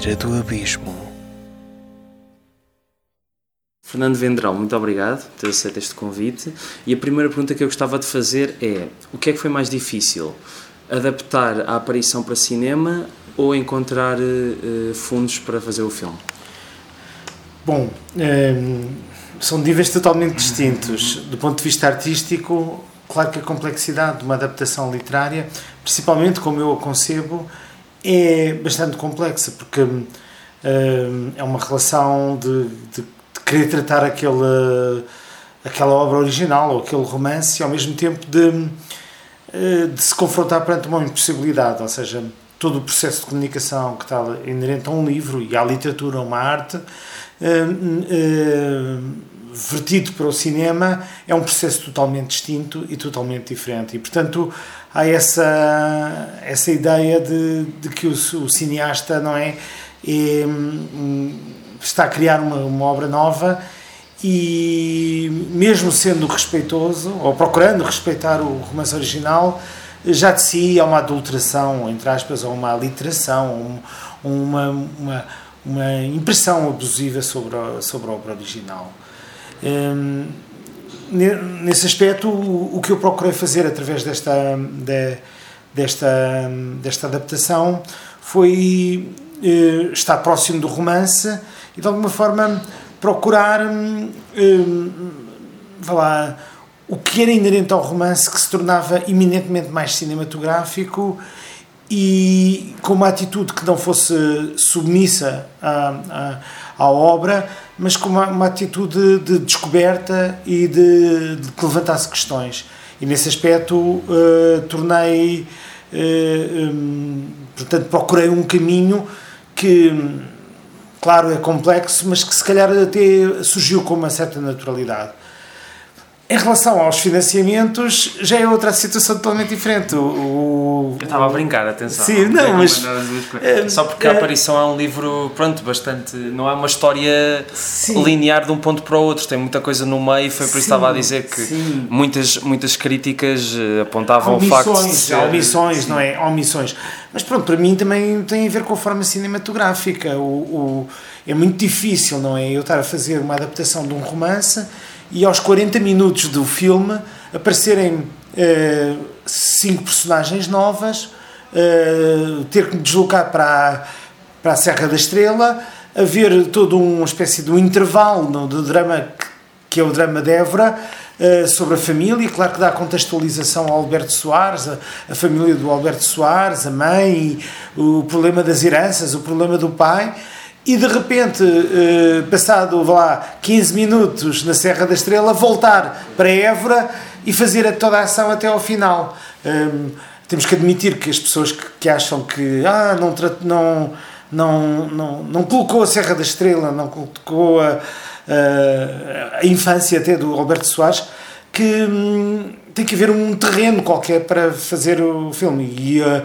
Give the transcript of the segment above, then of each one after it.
beira do abismo. Fernando Vendrão, muito obrigado por ter aceito este convite. E a primeira pergunta que eu gostava de fazer é: o que é que foi mais difícil? Adaptar a aparição para cinema ou encontrar uh, fundos para fazer o filme? Bom, um, ehm, são níveis totalmente distintos. Do ponto de vista artístico, claro que a complexidade de uma adaptação literária, principalmente como eu a concebo, é bastante complexa, porque ehm, é uma relação de, de, de, querer tratar aquele, aquela obra original ou aquele romance e ao mesmo tempo de, eh, de se confrontar perante uma impossibilidade, ou seja, todo o processo de comunicação que está inerente a um livro e à literatura, a uma arte, uh, uh, vertido para o cinema, é um processo totalmente distinto e totalmente diferente. E, portanto, há essa, essa ideia de, de que o, o cineasta não é, é, está a criar uma, uma obra nova e mesmo sendo respeitoso ou procurando respeitar o romance original já de si há uma adulteração, entre aspas, ou uma aliteração, uma, uma, uma impressão abusiva sobre a, sobre a obra original. Hum, nesse aspecto, o, o, que eu procurei fazer através desta, de, desta, desta adaptação foi uh, estar próximo do romance e, de alguma forma, procurar. Vá lá, o que era inerente ao romance que se tornava eminentemente mais cinematográfico e com uma atitude que não fosse submissa à, à, à obra, mas com uma, uma atitude de, descoberta e de, de que levantasse questões. E nesse aspecto uh, tornei, uh, um, portanto, procurei um caminho que, claro, é complexo, mas que se calhar até surgiu com uma certa naturalidade. Em relação aos financiamentos, já é outra situação totalmente diferente. O, Eu estava a brincar, atenção. Sim, não, mas. É, Só porque a é- aparição é um livro, pronto, bastante. Não é uma história sim. linear de um ponto para o outro, tem muita coisa no meio. Foi por isso que estava a dizer que muitas, muitas críticas eh, apontavam o facto de. Ser... Omissões, não é? Omissões. Mas pronto, para mim também tem a ver com a forma cinematográfica. O, o, é muito difícil, não é? Eu estar a fazer uma adaptação de um romance e aos 40 minutos do filme aparecerem uh, cinco personagens novas, uh, ter que me deslocar para a, para a Serra da Estrela, haver todo uma espécie de um intervalo no, do drama que, é o drama de Évora, uh, sobre a família, claro que dá contextualização ao Alberto Soares, a, a, família do Alberto Soares, a mãe, o problema das heranças, o problema do pai, e de repente, eh, passado lá 15 minutos na Serra da Estrela, voltar para Évora e fazer toda a ação até ao final. Um, temos que admitir que as pessoas que, que acham que ah, não, não, não, não, não colocou a Serra da Estrela, não colocou a, a, a infância até do Alberto Soares, que hum, tem que haver um terreno qualquer para fazer o filme. E uh,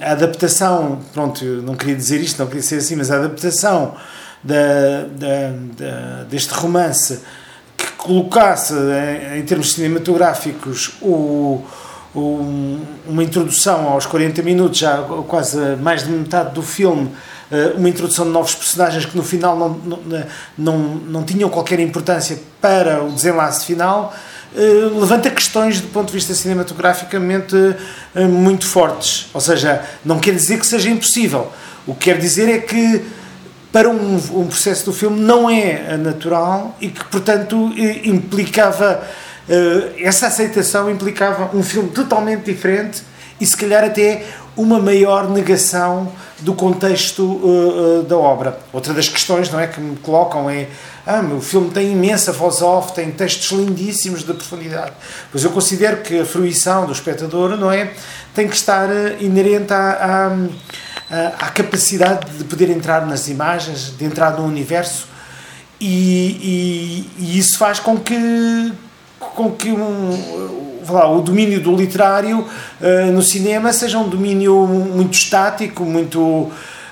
a adaptação, pronto, não queria dizer isto, não queria ser assim, mas a adaptação da, da, da deste romance que colocasse em, em termos cinematográficos o, o, uma introdução aos 40 minutos, já quase mais de metade do filme, eh, uma introdução de novos personagens que no final não, não, não, não tinham qualquer importância para o desenlace final eh, levanta questões do ponto de vista cinematograficamente eh, muito fortes. Ou seja, não quer dizer que seja impossível. O que quer dizer é que para um, um processo do filme não é natural e que, portanto, implicava. Uh, essa aceitação implicava um filme totalmente diferente e, se calhar, até uma maior negação do contexto uh, uh, da obra. Outra das questões não é, que me colocam é ah, o filme tem imensa voz off, tem textos lindíssimos de profundidade. Pois eu considero que a fruição do espectador não é, tem que estar uh, inerente à, à, à, capacidade de poder entrar nas imagens, de entrar no universo e, e, e isso faz com que, com que um, lá, o domínio do literário uh, no cinema seja um domínio muito estático, muito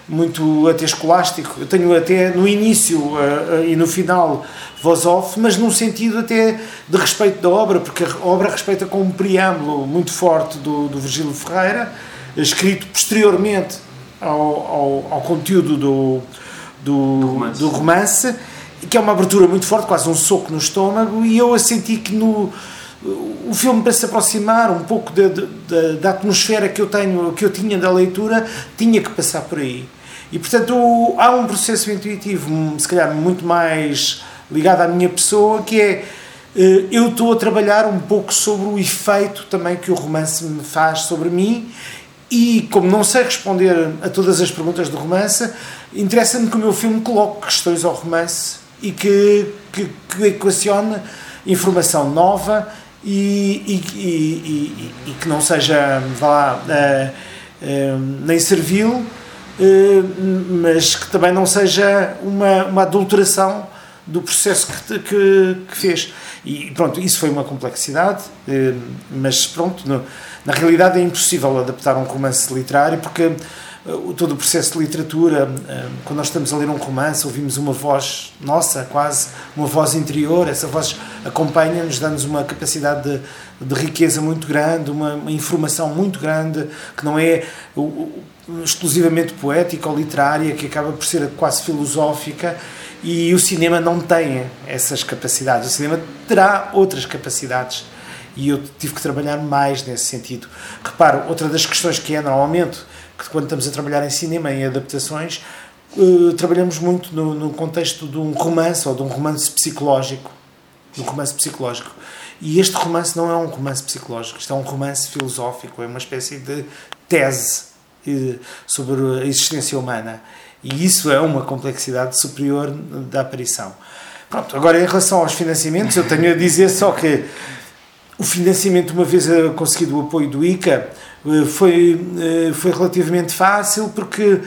muito até escolástico. Eu tenho até no início uh, uh, e no final voz off, mas num sentido até de respeito da obra, porque a obra respeita com um preâmbulo muito forte do, do Virgílio Ferreira, escrito posteriormente ao, ao, ao conteúdo do, do, do, romance. do romance, que é uma abertura muito forte, quase um soco no estômago, e eu senti que no o filme para se aproximar um pouco da, da, da, atmosfera que eu tenho que eu tinha da leitura tinha que passar por aí. E portanto há um processo intuitivo se calhar muito mais ligado à minha pessoa que é eh, eu estou a trabalhar um pouco sobre o efeito também que o romance me faz sobre mim. E como não sei responder a todas as perguntas do romance interessa-me que o meu filme coloque questões ao romance e que, que, que equacione informação nova e, e, e, e, que não seja, vá lá, uh, nem servil, uh, mas que também não seja uma, uma adulteração do processo que, que, que, fez. E pronto, isso foi uma complexidade, mas pronto, no, na realidade é impossível adaptar um romance literário porque todo o processo de literatura, quando nós estamos a ler um romance, ouvimos uma voz nossa, quase, uma voz interior, essa voz acompanha-nos, dá-nos uma capacidade de, de, riqueza muito grande, uma, uma, informação muito grande, que não é exclusivamente poética ou literária, que acaba por ser quase filosófica, e o cinema não tem essas capacidades. O cinema terá outras capacidades. E eu tive que trabalhar mais nesse sentido. Reparo, outra das questões que é normalmente que quando estamos a trabalhar em cinema, em adaptações, uh, trabalhamos muito no, no, contexto de um romance ou de um romance psicológico. De um romance psicológico. E este romance não é um romance psicológico, isto é um romance filosófico, é uma espécie de tese uh, sobre a existência humana. E isso é uma complexidade superior da aparição. Pronto, agora em relação aos financiamentos, eu tenho a dizer só que o financiamento, uma vez conseguido o apoio do ICA, eh, foi, eh, foi relativamente fácil porque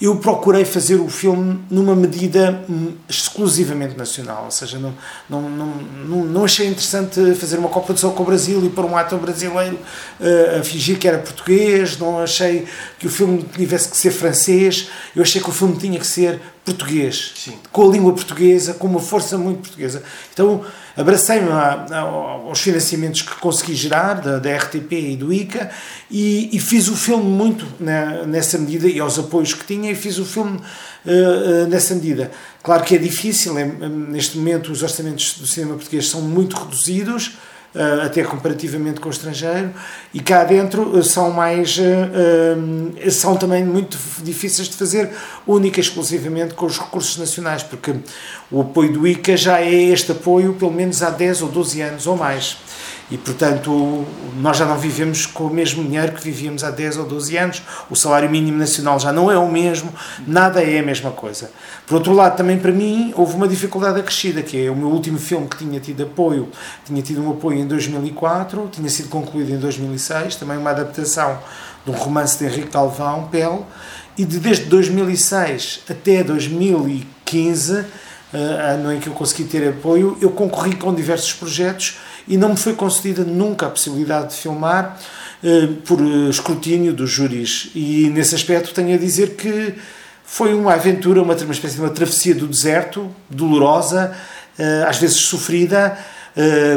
eu procurei fazer o filme numa medida hum, exclusivamente nacional, ou seja, não, não, não, não achei interessante fazer uma coprodução com o Brasil e pôr um ator brasileiro uh, a fingir que era português, não achei que o filme tivesse que ser francês, eu achei que o filme tinha que ser português, Sim. com a língua portuguesa, com uma força muito portuguesa. Então, abracei-me aos financiamentos que consegui gerar da, da RTP e do ICA e, e fiz o filme muito nessa medida e aos apoios que tinha e fiz o filme uh, uh, nessa medida. Claro que é difícil, é, neste momento os orçamentos do cinema português são muito reduzidos, até comparativamente com o estrangeiro, e cá dentro são mais uh, são também muito difíceis de fazer única e exclusivamente com os recursos nacionais, porque o apoio do ICA já é este apoio pelo menos há 10 ou 12 anos ou mais. E, portanto, nós já não vivemos com o mesmo dinheiro que vivíamos há 10 ou 12 anos, o salário mínimo nacional já não é o mesmo, nada é a mesma coisa. Por outro lado, também para mim, houve uma dificuldade acrescida, que é o meu último filme que tinha tido apoio, tinha tido um apoio em 2004, tinha sido concluído em 2006, também uma adaptação de um romance de Henrique Galvão, Pel, e de, desde 2006 até 2015, uh, ano em que eu consegui ter apoio, eu concorri com diversos projetos e não me foi concedida nunca a possibilidade de filmar uh, por uh, escrutínio dos júris. E nesse aspecto tenho a dizer que foi uma aventura, uma, uma espécie de uma travessia do deserto, dolorosa, uh, às vezes sofrida,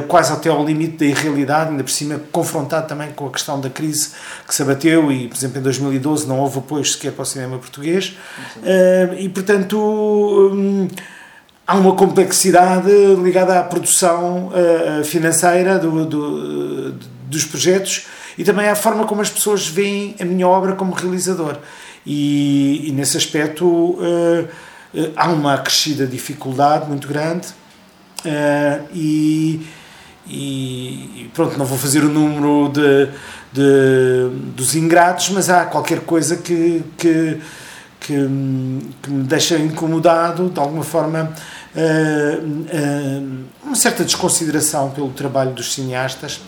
quase até ao limite da irrealidade, ainda por cima confrontado também com a questão da crise que se abateu e, por exemplo, em 2012 não houve apoio sequer para o cinema português. e, portanto. Um, há uma complexidade ligada à produção uh, financeira do, do, dos projetos e também à forma como as pessoas veem a minha obra como realizador. E, e nesse aspecto uh, uh, há uma acrescida dificuldade muito grande e, e, pronto, não vou fazer o número de, de, dos ingratos, mas há qualquer coisa que, que, que, que me deixa incomodado de alguma forma uh, uh, uma certa desconsideração pelo trabalho dos cineastas,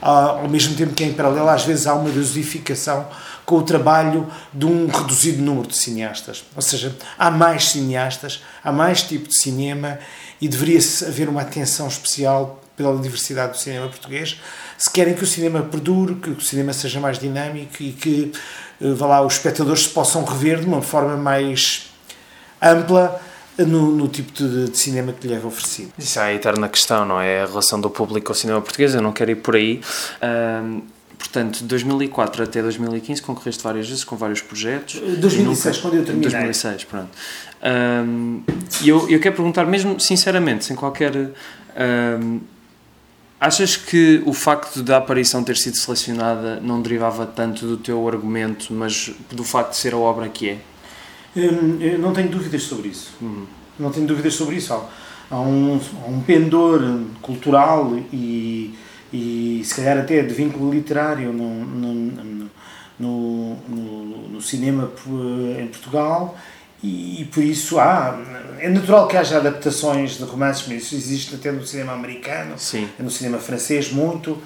ao mesmo tempo que em paralelo às vezes há uma dosificação com o trabalho de um reduzido número de cineastas. Ou seja, há mais cineastas, há mais tipo de cinema e deveria haver uma atenção especial pela diversidade do cinema português, se querem que o cinema perdure, que o cinema seja mais dinâmico e que vá lá, os espectadores se possam rever de uma forma mais ampla no, no tipo de, de, cinema que lhe é oferecido. Isso é a eterna questão, não é? A relação do público ao cinema português, eu não quero ir por aí. portanto, de 2004 até 2015 concorreste várias vezes com vários projetos. 2006, nunca... quando eu terminei. 2006, pronto. E eu, eu quero perguntar, mesmo sinceramente, sem qualquer. Achas que o facto da aparição ter sido selecionada não derivava tanto do teu argumento, mas do facto de ser a obra que é? Hum, eu não tenho dúvidas sobre isso. Uhum. Não tenho dúvidas sobre isso. Há, há, um, há um pendor cultural e, e, se calhar, até de vínculo literário no, no, no, no, no cinema em Portugal e, e, por isso há. É natural que haja adaptações de romances, mas isso existe até no cinema americano, Sim. no cinema francês, muito,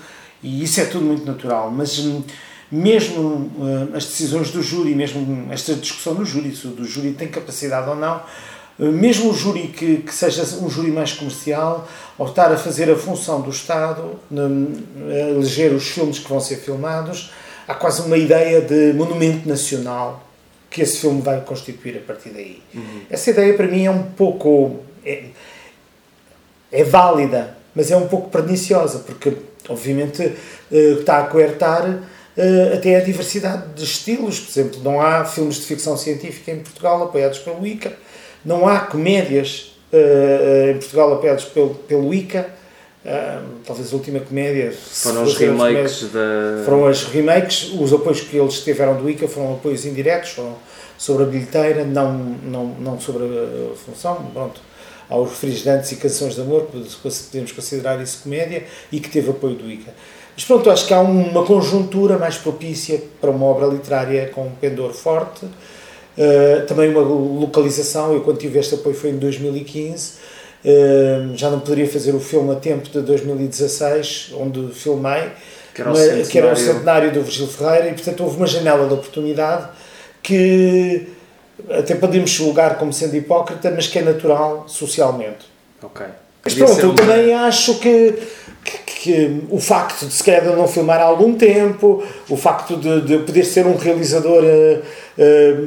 e isso é tudo muito natural. Mas hum, mesmo uh, as decisões do júri, mesmo esta discussão no júri, se o do júri tem capacidade ou não, uh, mesmo o júri que, que, seja um júri mais comercial, ou estar a fazer a função do Estado, a eleger os filmes que vão ser filmados, há quase uma ideia de monumento nacional que esse filme vai constituir a partir daí. Uhum. Essa ideia para mim é um pouco. É, é válida, mas é um pouco perniciosa, porque obviamente uh, está a coertar uh, até a diversidade de estilos. Por exemplo, não há filmes de ficção científica em Portugal apoiados pelo ICA, não há comédias uh, em Portugal apoiadas pelo, pelo ICA. Talvez a última comédia foram os remakes da... foram as remakes. Os apoios que eles tiveram do ICA foram apoios indiretos foram sobre a bilheteira não não não sobre a função. Pronto. Aos refrigerantes e canções de amor podemos considerar isso comédia e que teve apoio do ICA. Mas pronto, acho que há uma conjuntura mais propícia para uma obra literária com um pendor forte. Uh, também uma localização, eu quando tive este apoio foi em 2015, uh, já não poderia fazer o filme a tempo de 2016, onde filmei, que era, o, que era o centenário do Virgílio Ferreira, e portanto houve uma janela de oportunidade que até podemos julgar como sendo hipócrita, mas que é natural socialmente. Ok. Mas pronto, eu também acho que que, que, o facto de se calhar não filmar há algum tempo, o facto de, de poder ser um realizador uh,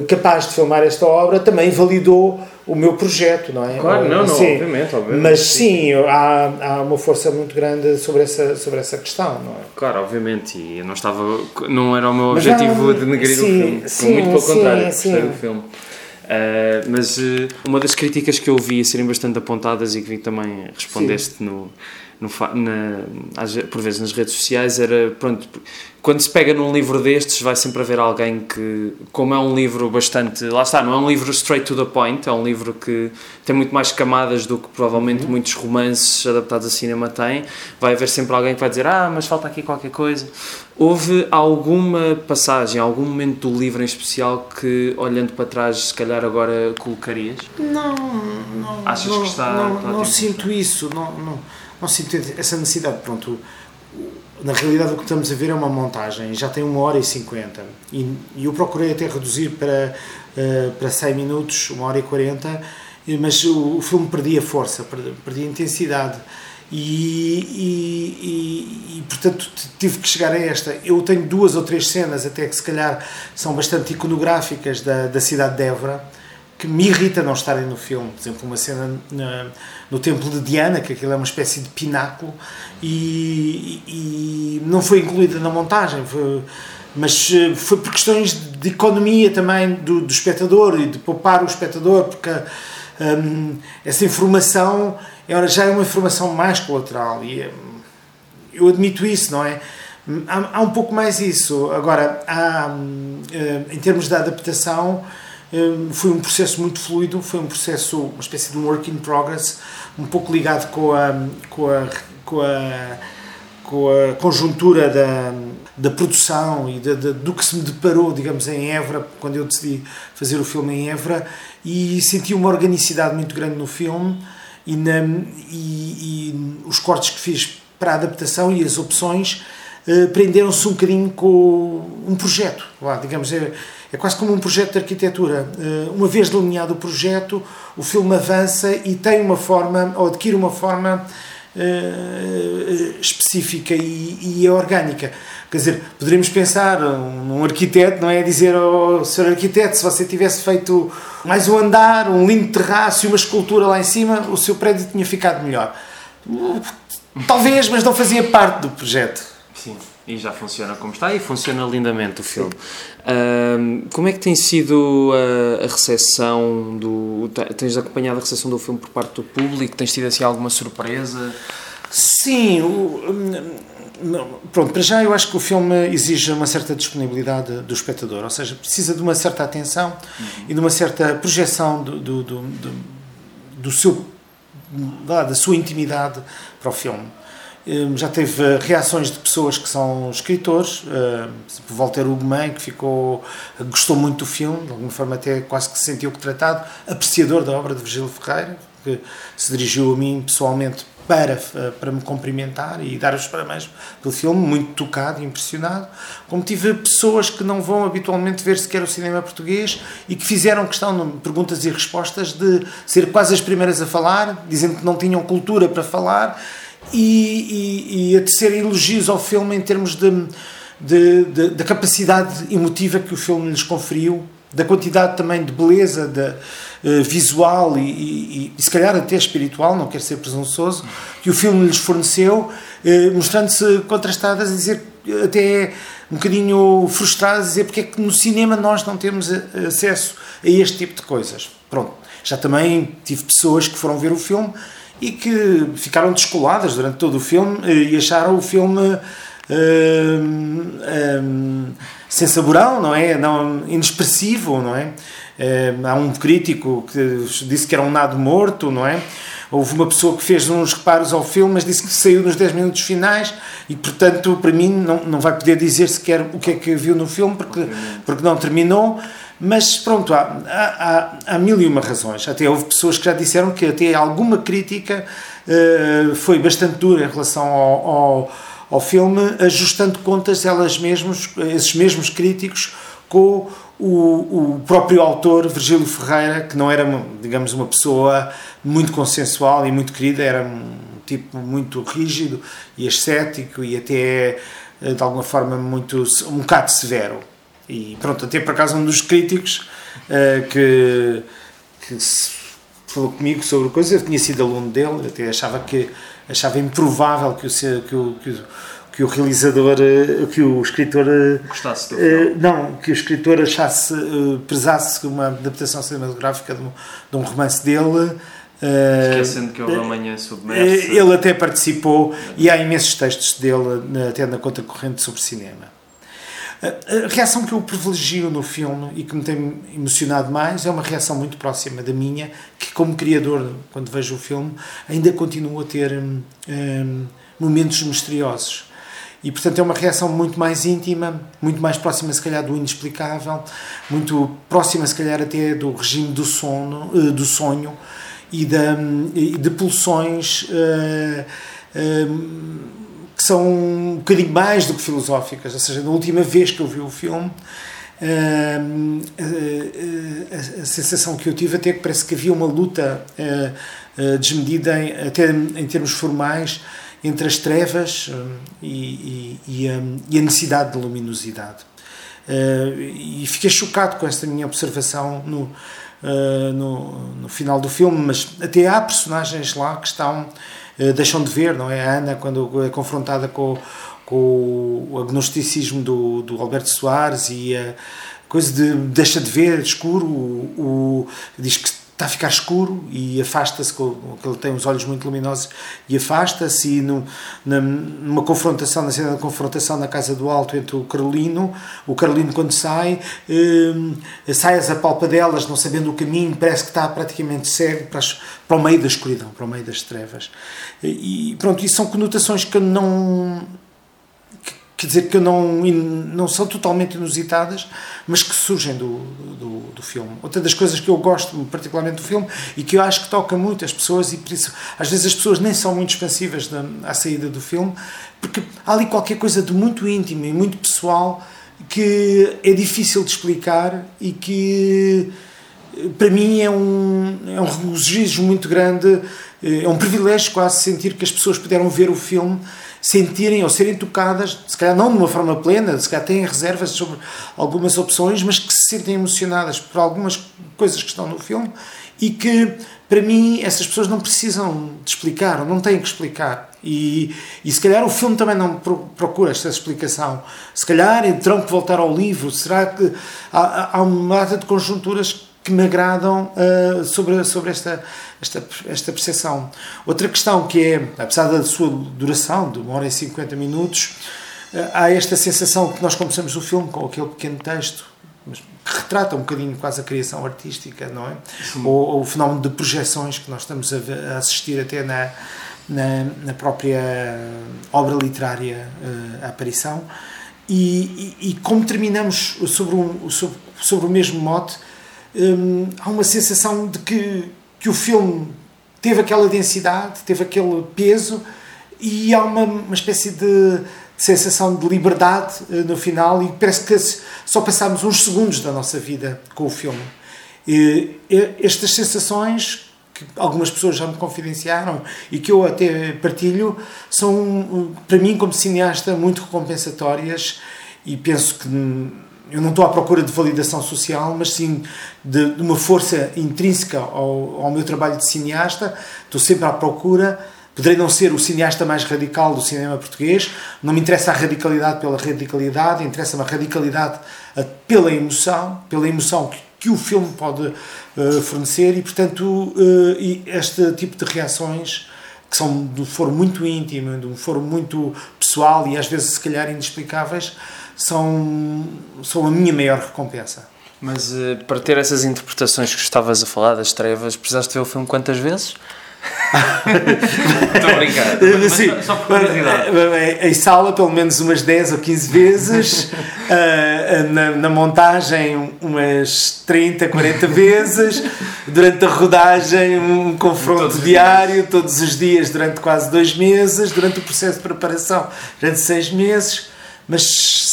uh, capaz de filmar esta obra também validou o meu projeto, não é? Claro, não, não, sim, obviamente, obviamente. Mas sim, há, há uma força muito grande sobre essa, sobre essa questão, não é? Claro, obviamente, e eu não estava, não era o meu objetivo de denegrir sim, o filme, sim, muito pelo sim, contrário, sim. gostei do filme. Uh, mas uh, uma das críticas que eu vi a serem bastante apontadas e que vi também respondeste no no, na, por vezes nas redes sociais era pronto quando se pega num livro destes vai sempre haver alguém que como é um livro bastante lá está não é um livro straight to the point é um livro que tem muito mais camadas do que provavelmente uhum. muitos romances adaptados a cinema têm vai haver sempre alguém que vai dizer ah mas falta aqui qualquer coisa. Houve alguma passagem algum momento do livro em especial que olhando para trás se calhar agora colocarias? Não não achas não, que está não, não sinto isso não, não sinto essa necessidade. Pronto, na realidade o que estamos a ver é uma montagem, já tem uma hora e cinquenta e, eu procurei até reduzir para, uh, para 100 minutos, uma hora e quarenta, mas o, filme perdia força, perdia intensidade. E, e, e, e, portanto tive que chegar a esta. Eu tenho duas ou três cenas, até que se calhar são bastante iconográficas da, da cidade de Évora, que me irrita não estarem no filme. Por exemplo, uma cena na, no Templo de Diana, que aquilo é uma espécie de pináculo, e, e não foi incluída na montagem. Foi, mas eh, foi por questões de economia também do, do espectador e de poupar o espectador, porque hum, essa informação já é uma informação mais colateral. E hum, eu admito isso, não é? Há, há um pouco mais isso. Agora, há, hum, em termos de adaptação foi um processo muito fluido, foi um processo, uma espécie de work in progress, um pouco ligado com a, com a, com a, com a conjuntura da, da produção e de, do que se me deparou, digamos, em Évora, quando eu decidi fazer o filme em Évora, e senti uma organicidade muito grande no filme e, na, e, e os cortes que fiz para a adaptação e as opções eh, prenderam-se um bocadinho com um projeto, lá, digamos, é, é quase como um projeto de arquitetura. Eh, uma vez delineado o projeto, o filme avança e tem uma forma, ou adquire uma forma uh, específica e, e, é orgânica. Quer dizer, poderíamos pensar num arquiteto, não é? Dizer ao oh, senhor arquiteto, se você tivesse feito mais um andar, um lindo terraço e uma escultura lá em cima, o seu prédio tinha ficado melhor. Talvez, mas não fazia parte do projeto. Sim. E já funciona como está e funciona lindamente o filme. Uh, como é que tem sido a, a recepção do. Tens acompanhado a recepção do filme por parte do público? Tens tido assim alguma surpresa? Sim, o, não, pronto, para já eu acho que o filme exige uma certa disponibilidade do espectador, ou seja, precisa de uma certa atenção uhum. e de uma certa projeção do, do, do, do, do seu, da sua intimidade para o filme. Hum, já teve eh, reações de pessoas que são escritores, uh, Walter Ugman, que ficou, gostou muito do filme, de alguma forma até quase que se sentiu retratado, apreciador da obra de Virgílio Ferreira, que se dirigiu a mim pessoalmente para, eh, para me cumprimentar e dar os parabéns pelo filme, muito tocado e impressionado. Como tive pessoas que não vão habitualmente ver sequer o cinema português e que fizeram questão de perguntas e respostas de ser quase as primeiras a falar, dizendo que não tinham cultura para falar e, e, e a tecer elogios ao filme em termos de, da capacidade emotiva que o filme lhes conferiu, da quantidade também de beleza, de uh, visual e, e, e, se calhar até espiritual, não quero ser presunçoso, que o filme lhes forneceu, uh, mostrando-se contrastadas dizer até um bocadinho frustradas a dizer porque é que no cinema nós não temos acesso a este tipo de coisas. Pronto. Já também tive pessoas que foram ver o filme e que ficaram descoladas durante todo o filme eh, e acharam o filme um, um, sem saborão, não é? Não, inexpressivo, não é? Um, há um crítico que disse que era um nado morto, não é? Houve uma pessoa que fez uns reparos ao filme, mas disse que saiu nos 10 minutos finais e, portanto, para mim, não, não vai poder dizer sequer o que é que viu no filme, porque, porque não terminou. Mas pronto, há, há, há, mil e uma razões. Até houve pessoas que já disseram que até alguma crítica uh, foi bastante dura em relação ao, ao, ao, filme, ajustando contas elas mesmos, esses mesmos críticos com o, o próprio autor, Virgílio Ferreira, que não era, digamos, uma pessoa muito consensual e muito querida, era um tipo muito rígido e ascético e até eh, de alguma forma muito um bocado severo. E pronto, até por acaso um dos críticos uh, que, que falou comigo sobre coisas, eu tinha sido aluno dele, até achava que achava improvável que o, que o, que o, que o realizador, eh, que o escritor eh, gostasse do não, que o escritor achasse, prezasse uma adaptação cinematográfica de um, de um romance dele. Esquecendo que houve amanhã submerso. Ele até participou e há imensos textos dele, até na contracorrente, sobre cinema. A reação que eu privilegio no filme e que me tem emocionado mais é uma reação muito próxima da minha, que como criador, quando vejo o filme, ainda continuo a ter hum, hum, momentos misteriosos. E, portanto, é uma reação muito mais íntima, muito mais próxima, se calhar, do inexplicável, muito próxima, se calhar, até do regime do sono, eh, do sonho e hum, de pulsões uh, uh, que são um bocadinho mais do que filosóficas. Ou seja, na última vez que eu vi o filme, Uh, uh, uh, a sensação que eu tive até que parece que havia uma luta desmedida em, até em termos formais entre as trevas e, e, e, a, e, a, necessidade de luminosidade e fiquei chocado com esta minha observação no, no, no, final do filme mas até há personagens lá que estão eh, deixam de ver, não é? A Ana, quando é confrontada com, com o agnosticismo do, do Alberto Soares e a coisa de deixa de ver escuro, o, o diz que está a ficar escuro e afasta-se, que ele tem os olhos muito luminosos e afasta-se e numa confrontação, na cena de confrontação na Casa do Alto entre o Carolino, o Carolino quando sai, eh, sai as apalpadelas, não sabendo o caminho, parece que está praticamente cego para, as, para o meio da escuridão, para o meio das trevas. E pronto, isso são conotações que não quer dizer que não, não são totalmente inusitadas, mas que surgem do, do, do, filme. Outra das coisas que eu gosto particularmente do filme e que eu acho que toca muito as pessoas, e por isso às vezes as pessoas nem são muito expansivas da, à saída do filme, porque há ali qualquer coisa de muito íntimo e muito pessoal que é difícil de explicar e que para mim é um, é um regozijo muito grande, é um privilégio quase sentir que as pessoas puderam ver o filme sentirem ou serem tocadas, se calhar não de uma forma plena, se calhar têm reservas sobre algumas opções, mas que se sentem emocionadas por algumas coisas que estão no filme e que, para mim, essas pessoas não precisam de explicar, ou não têm que explicar. E, e se calhar o filme também não procura esta explicação. Se calhar terão que voltar ao livro. Será que há, há uma data de conjunturas que me agradam uh, sobre, sobre esta, esta, esta percepção. Outra questão que é, apesar da sua duração, de uma hora e 50 minutos, uh, há esta sensação que nós começamos o filme com aquele pequeno texto, mas que retrata um bocadinho quase a criação artística, não é? Ou, ou, o fenómeno de projeções que nós estamos a, a assistir até na, na, na, própria obra literária, uh, a aparição. E, e, e, como terminamos sobre, um, sobre, sobre o mesmo mote, hum, há uma sensação de que, que o filme teve aquela densidade, teve aquele peso e há uma, uma espécie de, de sensação de liberdade uh, no final e parece que só passámos uns segundos da nossa vida com o filme. E, estas sensações que algumas pessoas já me confidenciaram e que eu até partilho são para mim como cineasta muito recompensatórias e penso que eu não estou à procura de validação social, mas sim de, de uma força intrínseca ao, ao, meu trabalho de cineasta. Estou sempre à procura. Poderei não ser o cineasta mais radical do cinema português, não me interessa a radicalidade pela radicalidade, interessa-me a radicalidade pela emoção, pela emoção que, que o filme pode uh, fornecer e, portanto, uh, e este tipo de reações que são de um foro muito íntimo, de um foro muito pessoal e às vezes, se calhar, inexplicáveis, são, são a minha maior recompensa. Mas uh, para ter essas interpretações que estavas a falar das trevas, precisaste ver o filme quantas vezes? Estou a brincar. Mas, Sim, só por curiosidade. Em sala, pelo menos umas 10 ou 15 vezes. uh, na, na, montagem, umas 30, 40 vezes. Durante a rodagem, um confronto todos diário, todos os dias, durante quase dois meses. Durante o processo de preparação, durante seis meses mas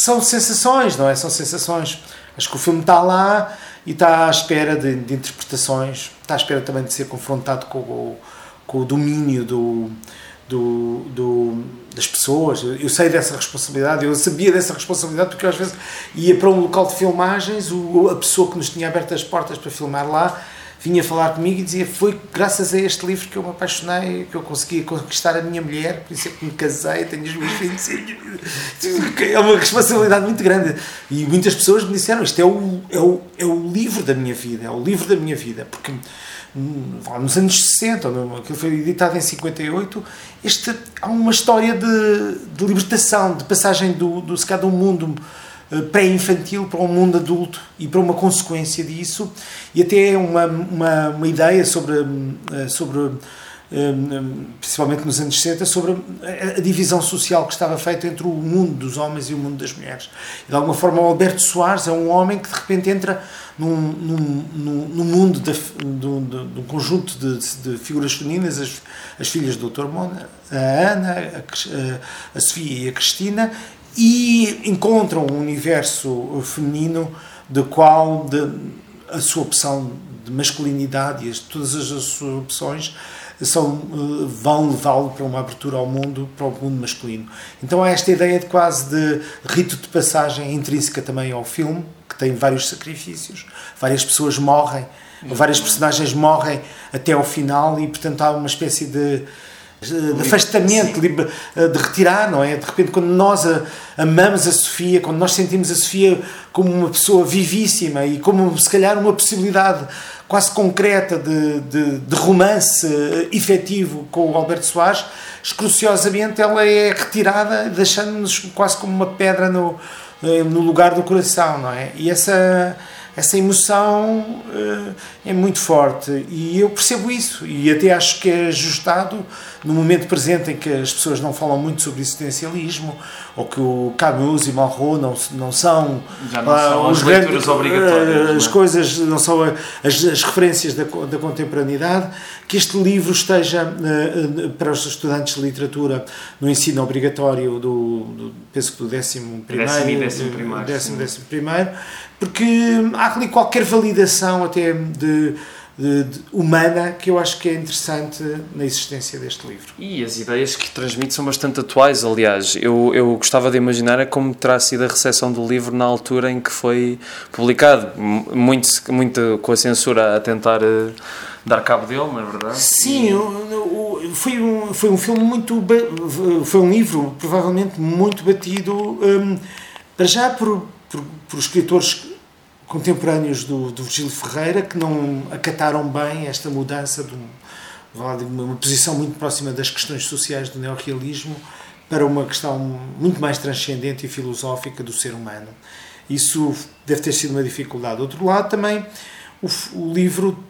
são sensações, não é? São sensações. Acho que o filme está lá e está à espera de, de interpretações, está à espera também de ser confrontado com o, com o domínio do, do, do, das pessoas. Eu sei dessa responsabilidade, eu sabia dessa responsabilidade porque às vezes ia para um local de filmagens, o, a pessoa que nos tinha aberto as portas para filmar lá vinha falar comigo e dizia foi graças a este livro que eu me apaixonei, que eu consegui conquistar a minha mulher, por isso é que me casei, tenho os meus filhos. É uma responsabilidade muito grande. E muitas pessoas me disseram isto é o, é o, é o livro da minha vida, é o livro da minha vida, porque hum, nos anos 60, aquilo foi editado em 58, este, há uma história de, de libertação, de passagem do, do, se do mundo pré-infantil para um mundo adulto e para uma consequência disso e até uma, uma, uma ideia sobre, eh, sobre eh, principalmente nos anos 60, sobre a divisão social que estava feita entre o mundo dos homens e o mundo das mulheres. De alguma forma, o Alberto Soares é um homem que de repente entra num, num, num mundo de, de, um conjunto de, de figuras femininas, as, as filhas do Dr. Mona, a Ana, a, a Sofia e a Cristina, e encontram um universo feminino de qual de, a sua opção de masculinidade e todas as suas opções são, eh, vão levá-lo para uma abertura ao mundo, para o mundo masculino. Então há esta ideia de quase de rito de passagem intrínseca também ao filme, que tem vários sacrifícios, várias pessoas morrem, várias personagens morrem até ao final e portanto há uma espécie de de afastamento, eh, de retirar, não é? De repente, quando nós amamos a Sofia, quando nós sentimos a Sofia como uma pessoa vivíssima e como, se calhar, uma possibilidade quase concreta de, de, de romance eh, efetivo com o Alberto Soares, escruciosamente ela é retirada, deixando-nos quase como uma pedra no, eh, no lugar do coração, não é? E essa essa emoção uh, é muito forte e eu percebo isso e até acho que é ajustado no momento presente em que as pessoas não falam muito sobre existencialismo ou que o Camus e Malraux não, não são, Já não são uh, as leituras obrigatórias uh, as é? coisas não são as, as referências da, da contemporaneidade que este livro esteja para os estudantes de literatura no ensino obrigatório do, do penso que do décimo primeiro décimo e décimo primeiro, décimo, décimo primeiro porque há ali qualquer validação até de, de, de, humana que eu acho que é interessante na existência deste livro. E as ideias que transmite são bastante atuais, aliás. Eu, eu gostava de imaginar é como terá sido a recepção do livro na altura em que foi publicado, muito, muito com a censura a tentar uh, dar cabo dele, não é verdade? Sim, e... foi, um, foi um filme muito. Foi um livro provavelmente muito batido, um, para já por, por, por escritores contemporâneos do, do Virgílio Ferreira que não acataram bem esta mudança de, um, de uma posição muito próxima das questões sociais do neorrealismo para uma questão muito mais transcendente e filosófica do ser humano. Isso deve ter sido uma dificuldade. Do outro lado, também o, o livro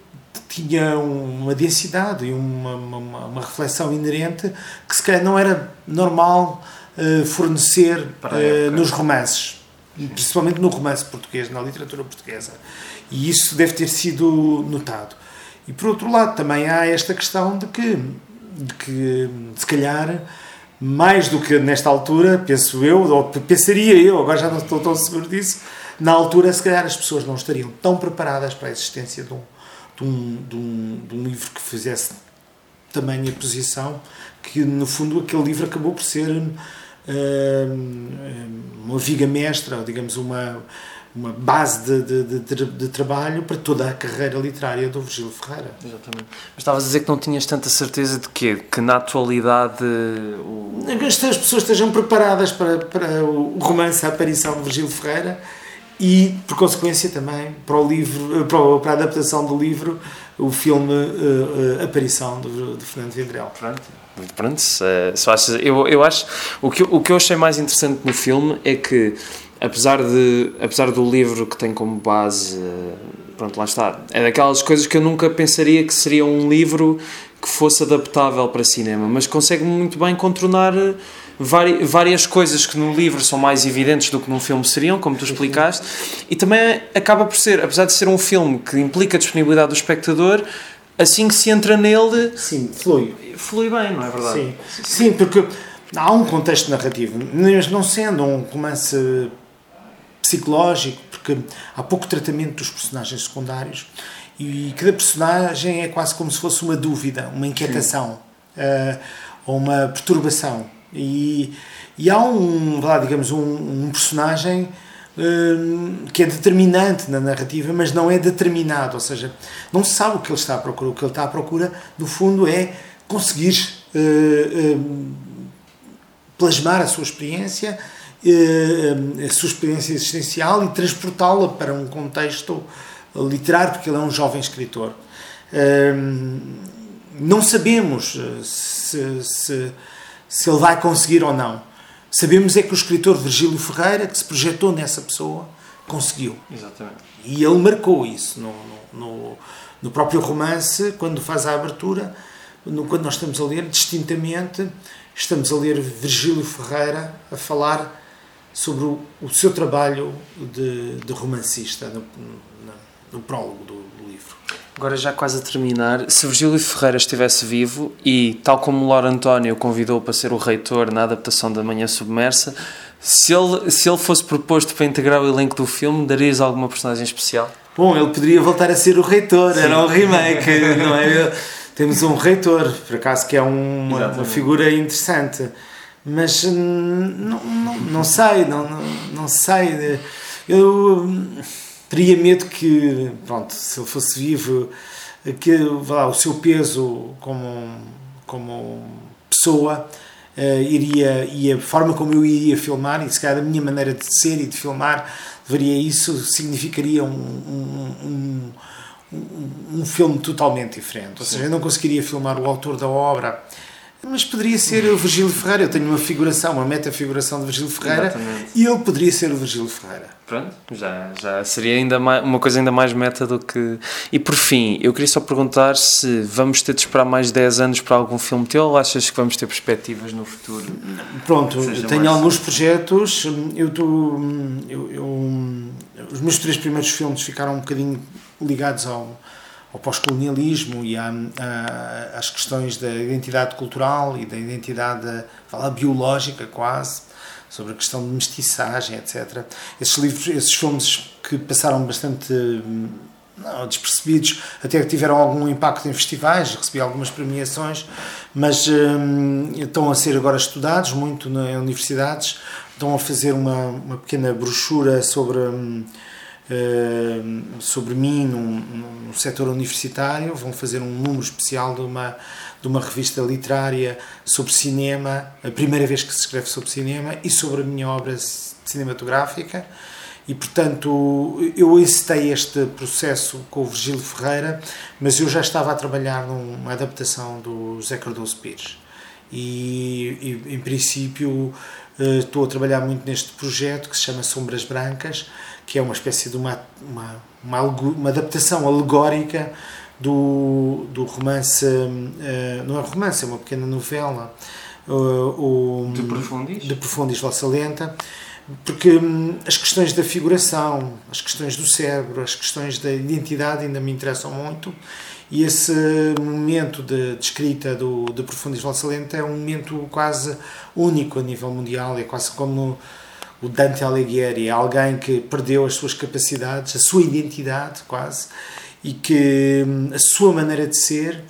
tinha uma densidade e uma, uma, uma, reflexão inerente que se calhar não era normal uh, fornecer uh, nos romances, principalmente no romance português, na literatura portuguesa. E isso deve ter sido notado. E por outro lado, também há esta questão de que, de que se calhar, mais do que nesta altura, penso eu, ou pensaria eu, agora já não estou tão seguro disso, na altura, se calhar, as pessoas não estariam tão preparadas para a existência de um, de um, de um, de um livro que fizesse tamanha posição, que no fundo aquele livro acabou por ser uma viga mestra, ou digamos, uma uma base de, de, de, de, trabalho para toda a carreira literária do Virgílio Ferreira. Exatamente. Mas estavas a dizer que não tinhas tanta certeza de quê? Que na atualidade... O... Que as pessoas estejam preparadas para, para o romance A Aparição de Virgílio Ferreira e, por consequência, também para, o livro, para, para a adaptação do livro, o filme uh, uh, Aparição de, de Fernando Vendrell. Pronto. Pronto, achas, eu, eu acho o que, o que eu achei mais interessante no filme é que apesar de apesar do livro que tem como base pronto lá está é daquelas coisas que eu nunca pensaria que seria um livro que fosse adaptável para cinema mas consegue muito bem contornar várias coisas que no livro são mais evidentes do que num filme seriam como tu explicaste. E também acaba por ser apesar de ser um filme que implica a disponibilidade do espectador assim que se entra nele sim flui. flui bem não é verdade? Sim. Sim porque há um contexto narrativo mas não sendo um romance psicológico, porque há pouco tratamento dos personagens secundários e cada personagem é quase como se fosse uma dúvida, uma inquietação uh, ou uma perturbação. E, e há um, lá, digamos, um, um personagem uh, que é determinante na narrativa, mas não é determinado, ou seja, não se sabe o que ele está à procura. O que ele está à procura, no fundo, é conseguir uh, plasmar a sua experiência eh, a sua experiência existencial e transportá-la para um contexto literário, porque ele é um jovem escritor. Eh, não sabemos eh, se, se, se ele vai conseguir ou não. Sabemos é que o escritor Virgílio Ferreira, que se projetou nessa pessoa, conseguiu. Exatamente. E ele marcou isso no, no, no próprio romance, quando faz a abertura, no, quando nós estamos a ler, distintamente, estamos a ler Virgílio Ferreira a falar sobre o, o seu trabalho de, de romancista no, no, no prólogo do. Agora, já quase a terminar, se Virgílio Ferreira estivesse vivo e, tal como Laura António convidou para ser o reitor na adaptação da Manhã Submersa, se ele, se ele fosse proposto para integrar o elenco do filme, darias alguma personagem especial? Bom, ele poderia voltar a ser o reitor, Sim. era um remake, não é? Temos um reitor, por acaso, que é uma, uma figura interessante mas não, não, não sei, não, não, sei. Eu teria medo que, pronto, se ele fosse vivo, que lá, o seu peso como, como pessoa uh, iria, e a forma como eu iria filmar, e se calhar a minha maneira de ser e de filmar, deveria isso, significaria um, um, um, um filme totalmente diferente. Ou seja, eu não conseguiria filmar o autor da obra mas poderia ser o Virgílio Ferreira. Eu tenho uma figuração, uma metafiguração de Virgílio Ferreira Exatamente. e ele poderia ser o Virgílio Ferreira. Pronto, já, já seria ainda mais, uma coisa ainda mais meta do que. E por fim, eu queria só perguntar se vamos ter de esperar mais 10 anos para algum filme teu ou achas que vamos ter perspectivas no futuro? Pronto, tenho mais... alguns projetos. Eu, tô, eu, eu, os meus três primeiros filmes ficaram um bocadinho ligados ao ao pós-colonialismo e às questões da identidade cultural e da identidade fala, biológica quase, sobre a questão de mestiçagem, etc. Esses livros, esses filmes que passaram bastante não, despercebidos, até que tiveram algum impacto em festivais, recebi algumas premiações, mas hum, estão a ser agora estudados muito nas universidades, estão a fazer uma, uma pequena brochura sobre... Hum, uh, sobre mim num, no setor universitário, vão fazer um número especial de uma, de uma revista literária sobre cinema, a primeira vez que se escreve sobre cinema, e sobre a minha obra cinematográfica. E, portanto, eu incitei este processo com o Virgílio Ferreira, mas eu já estava a trabalhar numa adaptação do Zé Cardoso Pires. E, e em princípio, eh, estou a trabalhar muito neste projeto que se chama Sombras Brancas, que é uma espécie de uma, uma, uma, uma adaptação alegórica do, do romance, uh, não é romance, é uma pequena novela, uh, o, de Profundis? De Profundis Vossa Lenta, porque um, as questões da figuração, as questões do cérebro, as questões da identidade ainda me interessam muito e esse momento de, de escrita do, de Profundis Vossa Lenta é um momento quase único a nível mundial, é quase como o Dante Alighieri, é alguém que perdeu as suas capacidades, a sua identidade quase, e que hum, a sua maneira de ser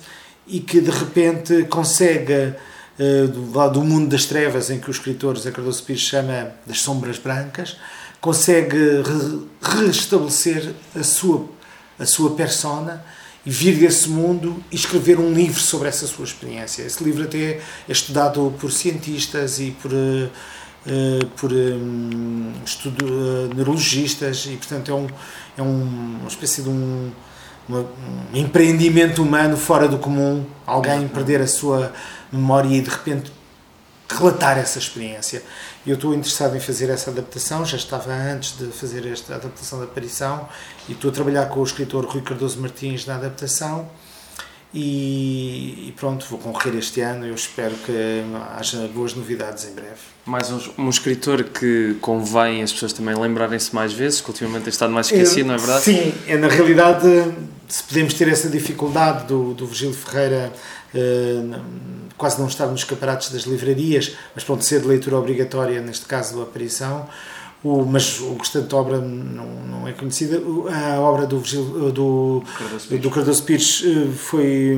e que de repente consegue do lado do mundo das trevas em que o escritor Zé Cardoso Pires chama das sombras brancas consegue re restabelecer a sua a sua persona e vir desse mundo e escrever um livro sobre essa sua experiência. Esse livro até é estudado por cientistas e por uh, uh, por um, estudo, uh, neurologistas e portanto é, um, é um, uma espécie de um, uma, um empreendimento humano fora do comum, alguém perder a sua memória e de repente relatar essa experiência. Eu estou interessado em fazer essa adaptação, já estava antes de fazer esta adaptação da aparição e estou a trabalhar com o escritor Rui Cardoso Martins na adaptação e, e, pronto, vou concorrer este ano. Eu espero que haja boas novidades em breve. Mais um, um escritor que convém as pessoas também lembrarem-se mais vezes, que ultimamente tem estado mais esquecido, é, não é verdade? Sim, é, na realidade, se podemos ter essa dificuldade do, do Virgílio Ferreira uh, quase não estar nos escaparates das livrarias, mas pronto, ser de leitura obrigatória, neste caso, a aparição o, mas o restante obra não, não é conhecida. A obra do, do, do Cardoso Pires eh, foi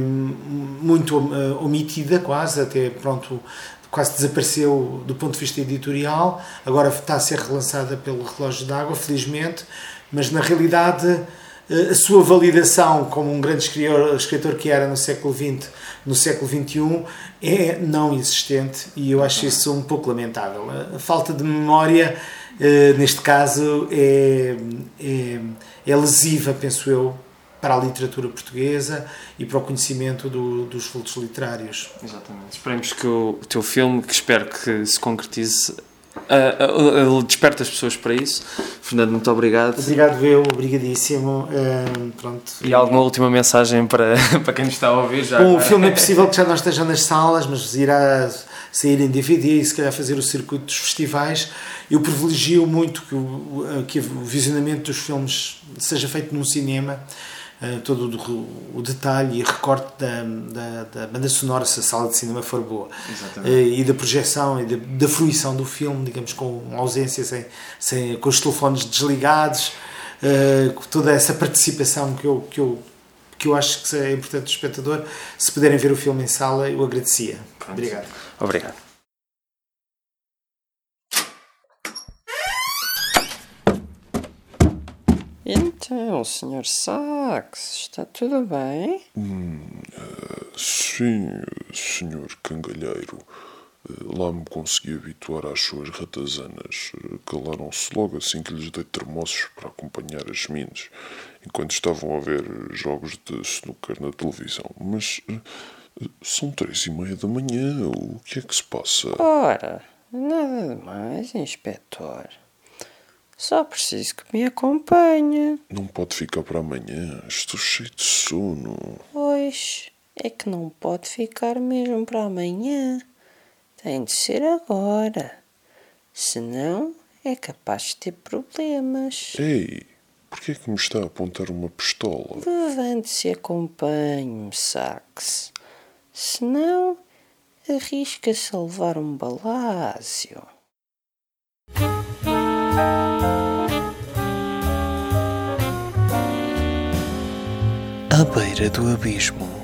muito eh, omitida, quase, até pronto, quase desapareceu do ponto de vista editorial. Agora está a ser relançada pelo Relógio d'Água, felizmente, mas na realidade eh, a sua validação como um grande escritor, escritor que era no século XX, no século XXI, é não existente e eu acho isso um pouco lamentável. A falta de memória eh, neste caso, é, é, é, lesiva, penso eu, para a literatura portuguesa e para o conhecimento do, dos fluxos literários. Exatamente. Esperemos que o, o teu filme, que espero que se concretize, uh, uh, desperte as pessoas para isso. Fernando, muito obrigado. Obrigado, eu, obrigadíssimo. Uh, pronto. E alguma última mensagem para, para quem nos está a ouvir? Já Bom, o filme é possível que já não esteja nas salas, mas irá sair em DVD e se calhar fazer o circuito dos festivais. Eu privilegio muito que o, que o visionamento dos filmes seja feito num cinema, uh, todo o, o, detalhe e recorte da, da, da, banda sonora, se a sala de cinema for boa. Uh, e da projeção e da, da, fruição do filme, digamos, com ausência, sem, sem, com os telefones desligados, uh, toda essa participação que eu, que eu que eu acho que é importante do espectador. Se puderem ver o filme em sala, eu agradecia. Pronto. Obrigado. Obrigado. Então, Sr. Sax, está tudo bem? Hum, uh, sim, Sr. Cangalheiro. Uh, lá me consegui habituar às suas ratazanas. Uh, Calaram-se logo assim que lhes dei termossos para acompanhar as meninas, enquanto estavam a ver jogos de snooker na televisão. Mas são três e meia da manhã. O que é que se passa? Ora, nada de mais, inspetor. Só preciso que me acompanhe. Não pode ficar para amanhã. Estou cheio de sono. Pois, é que não pode ficar mesmo para amanhã. Tem de ser agora. Senão é capaz de ter problemas. Ei, por que é que me está a apontar uma pistola? Levante-se e acompanhe-me, Sax. Senão, arrisca-se a levar um balásio. À beira do abismo.